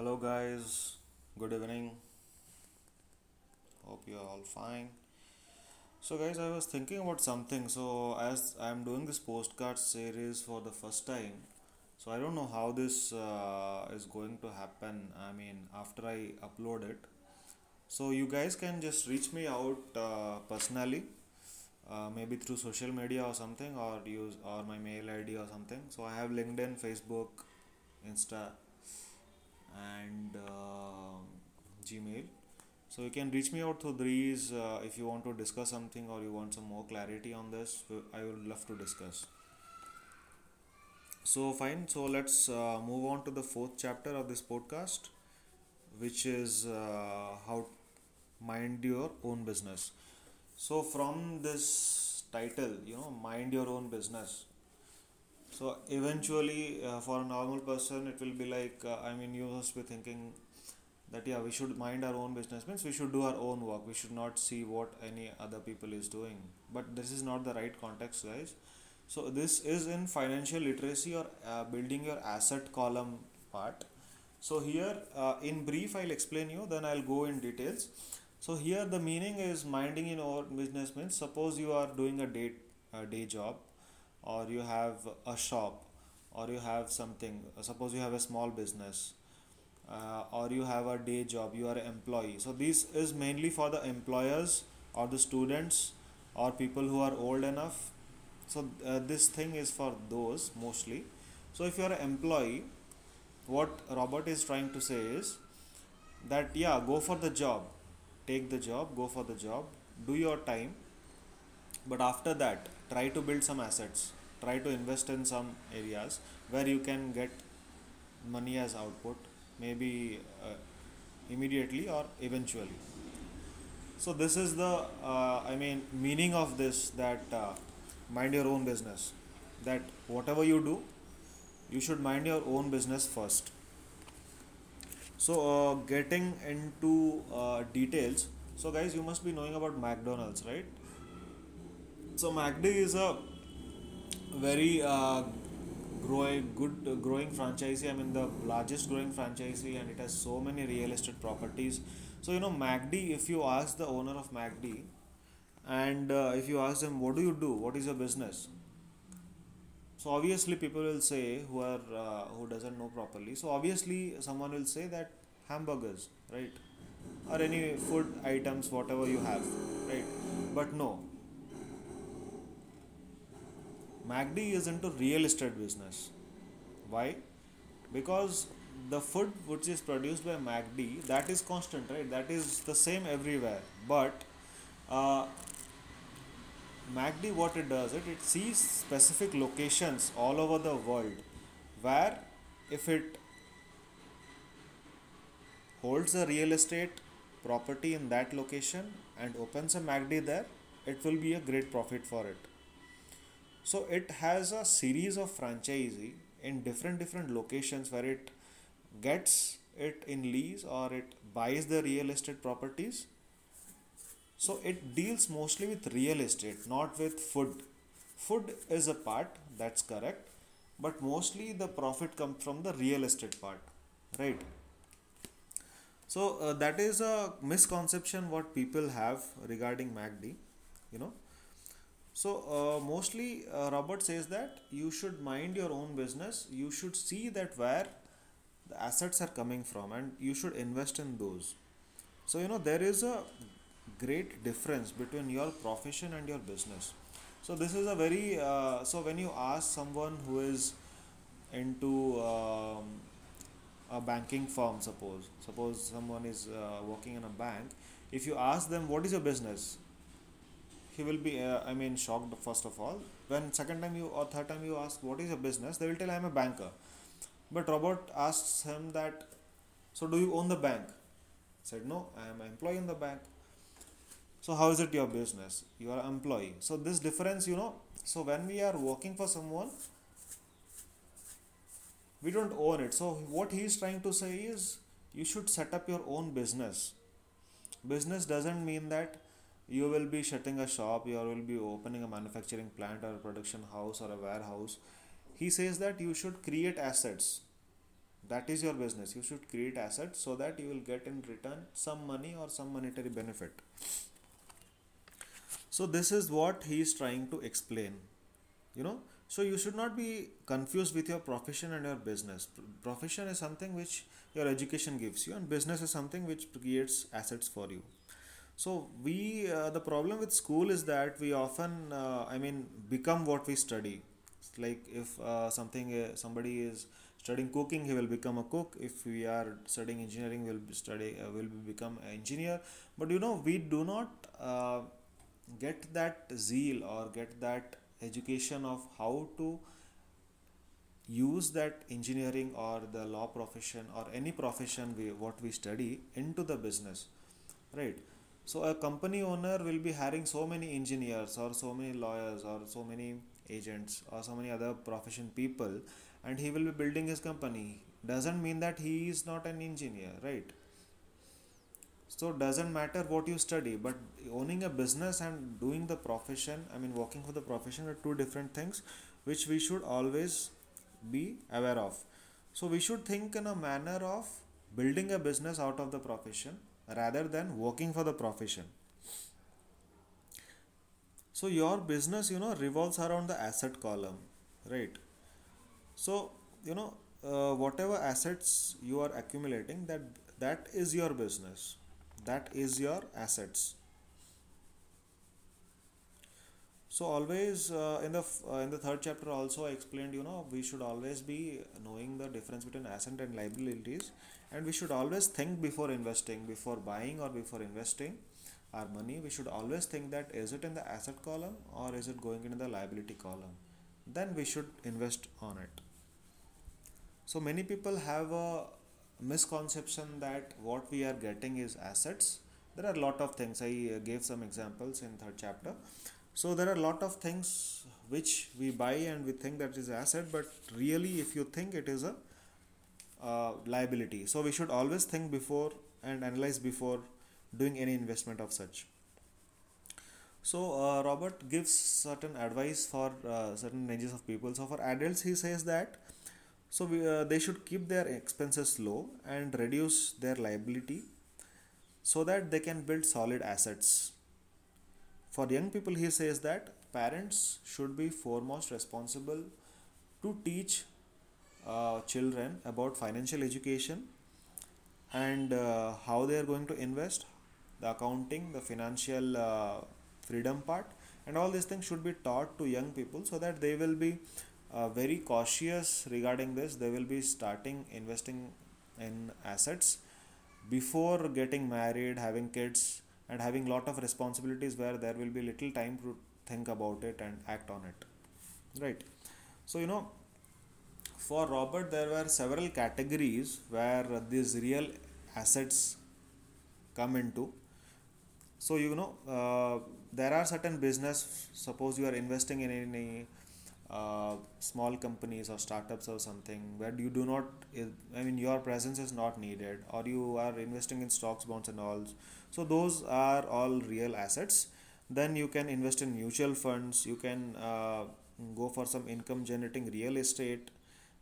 Hello, guys. Good evening. Hope you're all fine. So, guys, I was thinking about something. So, as I'm doing this postcard series for the first time, so I don't know how this uh, is going to happen. I mean, after I upload it. So, you guys can just reach me out uh, personally, uh, maybe through social media or something, or use or my mail ID or something. So, I have LinkedIn, Facebook, Insta, and uh, Gmail. So you can reach me out through these uh, if you want to discuss something or you want some more clarity on this. I would love to discuss. So fine. So let's uh, move on to the fourth chapter of this podcast, which is uh, how mind your own business. So from this title, you know, mind your own business. So eventually, uh, for a normal person, it will be like uh, I mean, you must be thinking that yeah, we should mind our own business means we should do our own work. We should not see what any other people is doing. But this is not the right context, guys. So this is in financial literacy or uh, building your asset column part. So here, uh, in brief, I'll explain you. Then I'll go in details. So here, the meaning is minding in our business means suppose you are doing a day a day job or you have a shop or you have something suppose you have a small business uh, or you have a day job you are an employee. So this is mainly for the employers or the students or people who are old enough. So uh, this thing is for those mostly. So if you are an employee what robert is trying to say is that yeah go for the job. Take the job go for the job. Do your time. But after that try to build some assets try to invest in some areas where you can get money as output maybe uh, immediately or eventually. So this is the uh, i mean meaning of this that uh, mind your own business. That whatever you do you should mind your own business first. So uh, getting into uh, details. So guys you must be knowing about mcdonald's right so MACD is a very uh, growing, good uh, growing franchisee. I mean, the largest growing franchisee, and it has so many real estate properties. So you know, MACD. If you ask the owner of MACD, and uh, if you ask them, what do you do? What is your business? So obviously, people will say who are uh, who doesn't know properly. So obviously, someone will say that hamburgers, right, or any food items, whatever you have, right. But no, MACD is into real estate business. Why? Because the food which is produced by MACD that is constant, right? That is the same everywhere. But uh, MACD, what it does, it it sees specific locations all over the world where if it holds a real estate property in that location and opens a MACD there, it will be a great profit for it so it has a series of franchisee in different different locations where it gets it in lease or it buys the real estate properties. So it deals mostly with real estate not with food. Food is a part that's correct but mostly the profit comes from the real estate part right? So uh, that is a misconception what people have regarding macd you know so uh, mostly uh, Robert says that you should mind your own business. You should see that where the assets are coming from and you should invest in those. So you know there is a great difference between your profession and your business. So this is a very uh, so when you ask someone who is into um, a banking firm suppose suppose someone is uh, working in a bank if you ask them what is your business he will be uh, i mean shocked first of all. When second time you or third time you ask what is your business? they will tell i am a banker. But robert asks him that so do you own the bank? Said no i am an employee in the bank. So how is it your business? You are employee. So this difference you know so when we are working for someone we don't own it. So what he is trying to say is you should set up your own business. Business doesn't mean that you will be shutting a shop you will be opening a manufacturing plant or a production house or a warehouse. He says that you should create assets. That is your business. You should create assets so that you will get in return some money or some monetary benefit. So this is what he is trying to explain. You know? So you should not be confused with your profession and your business. Profession is something which your education gives you and business is something which creates assets for you so we uh, the problem with school is that we often uh, i mean become what we study. Like if uh, something uh, somebody is studying cooking he will become a cook. If we are studying engineering will study uh, will become an engineer. But you know we do not uh, get that zeal or get that education of how to use that engineering or the law profession or any profession we what we study into the business right so a company owner will be hiring so many engineers or so many lawyers or so many agents or so many other profession people and he will be building his company. Doesn't mean that he is not an engineer right? So doesn't matter what you study but owning a business and doing the profession i mean working for the profession are two different things which we should always be aware of. So we should think in a manner of building a business out of the profession rather than working for the profession. So your business you know revolves around the asset column right? So you know uh, whatever assets you are accumulating that that is your business. That is your assets so always uh, in the uh, in the third chapter also i explained you know we should always be knowing the difference between asset and liabilities and we should always think before investing before buying or before investing our money. We should always think that is it in the asset column or is it going into the liability column? Then we should invest on it. So many people have a misconception that what we are getting is assets. There are a lot of things. I uh, gave some examples in third chapter so there are a lot of things which we buy and we think that is asset but really if you think it is a uh, liability. So we should always think before and analyze before doing any investment of such. So uh, robert gives certain advice for uh, certain ages of people. So for adults he says that so we, uh, they should keep their expenses low and reduce their liability so that they can build solid assets for young people he says that parents should be foremost responsible to teach uh, children about financial education and uh, how they are going to invest the accounting the financial uh, freedom part and all these things should be taught to young people so that they will be uh, very cautious regarding this. They will be starting investing in assets before getting married having kids and having lot of responsibilities where there will be little time to think about it and act on it. Right. So you know for robert there were several categories where these real assets come into. So you know uh, there are certain business suppose you are investing in any uh, small companies or startups or something where you do not i mean your presence is not needed or you are investing in stocks bonds and all. So those are all real assets. Then you can invest in mutual funds. You can uh, go for some income generating real estate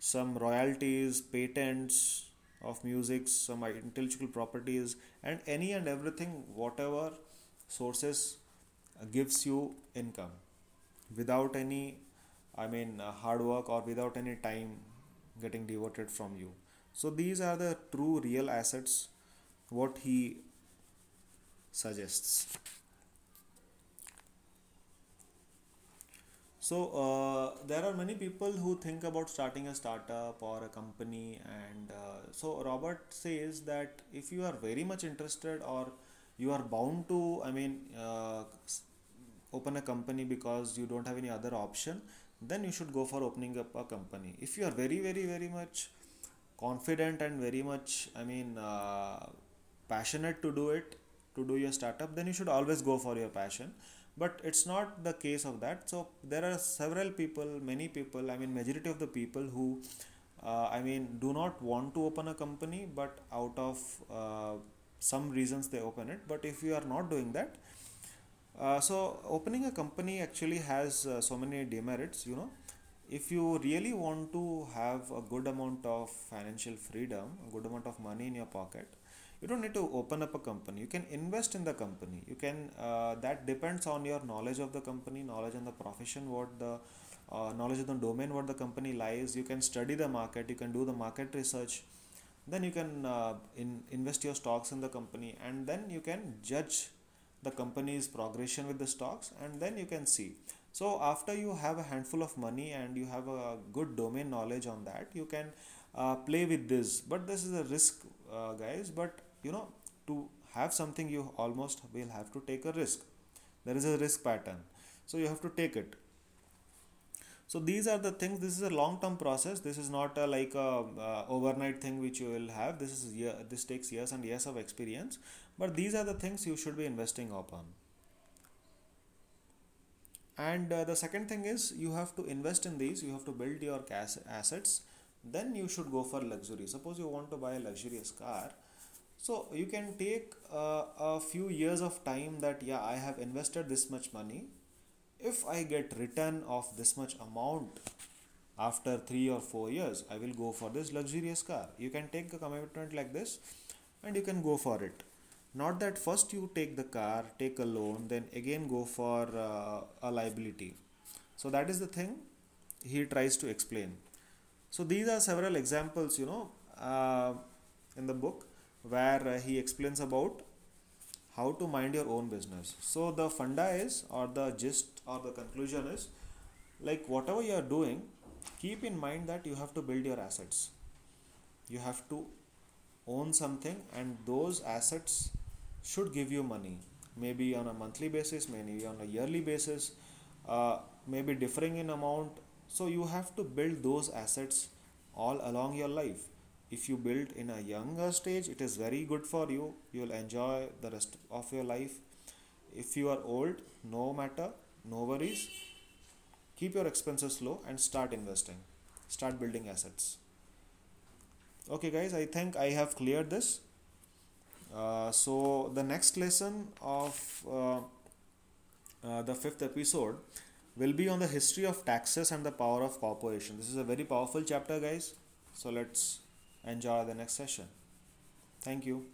some royalties patents of music some intellectual properties and any and everything whatever sources gives you income without any I mean uh, hard work or without any time getting devoted from you. So these are the true real assets what he suggests. So uh, there are many people who think about starting a startup or a company, and uh, so Robert says that if you are very much interested or you are bound to, I mean, uh, open a company because you don't have any other option, then you should go for opening up a company. If you are very very very much confident and very much i mean uh, passionate to do it to do your startup then you should always go for your passion. But it's not the case of that. So there are several people many people i mean majority of the people who uh, i mean do not want to open a company but out of uh, some reasons they open it. But if you are not doing that uh, so opening a company actually has uh, so many demerits you know. If you really want to have a good amount of financial freedom a good amount of money in your pocket you don't need to open up a company. You can invest in the company. You can uh, that depends on your knowledge of the company knowledge on the profession what the uh, knowledge of the domain what the company lies. You can study the market. You can do the market research. Then you can uh, in, invest your stocks in the company. And then you can judge the company's progression with the stocks and then you can see. So after you have a handful of money and you have a good domain knowledge on that you can uh, play with this. But this is a risk uh, guys. But you know to have something you almost will have to take a risk. There is a risk pattern. So you have to take it. So these are the things. This is a long term process. This is not a, like a uh, overnight thing which you will have. This is year, this takes years and years of experience but these are the things you should be investing upon. And uh, the second thing is you have to invest in these you have to build your cash assets then you should go for luxury. Suppose you want to buy a luxurious car so you can take uh, a few years of time that yeah i have invested this much money. If i get return of this much amount after 3 or 4 years i will go for this luxurious car. You can take a commitment like this and you can go for it not that first you take the car take a loan then again go for uh, a liability. So that is the thing he tries to explain. So these are several examples you know uh, in the book where uh, he explains about how to mind your own business. So the funda is or the gist or the conclusion is like whatever you are doing keep in mind that you have to build your assets. You have to own something and those assets should give you money. Maybe on a monthly basis maybe on a yearly basis uh, maybe differing in amount. So you have to build those assets all along your life. If you build in a younger stage it is very good for you. You will enjoy the rest of your life. If you are old no matter no worries. Keep your expenses low and start investing. Start building assets. Okay guys i think i have cleared this uh, so the next lesson of uh, uh, the fifth episode will be on the history of taxes and the power of corporation. This is a very powerful chapter guys. So let's enjoy the next session. Thank you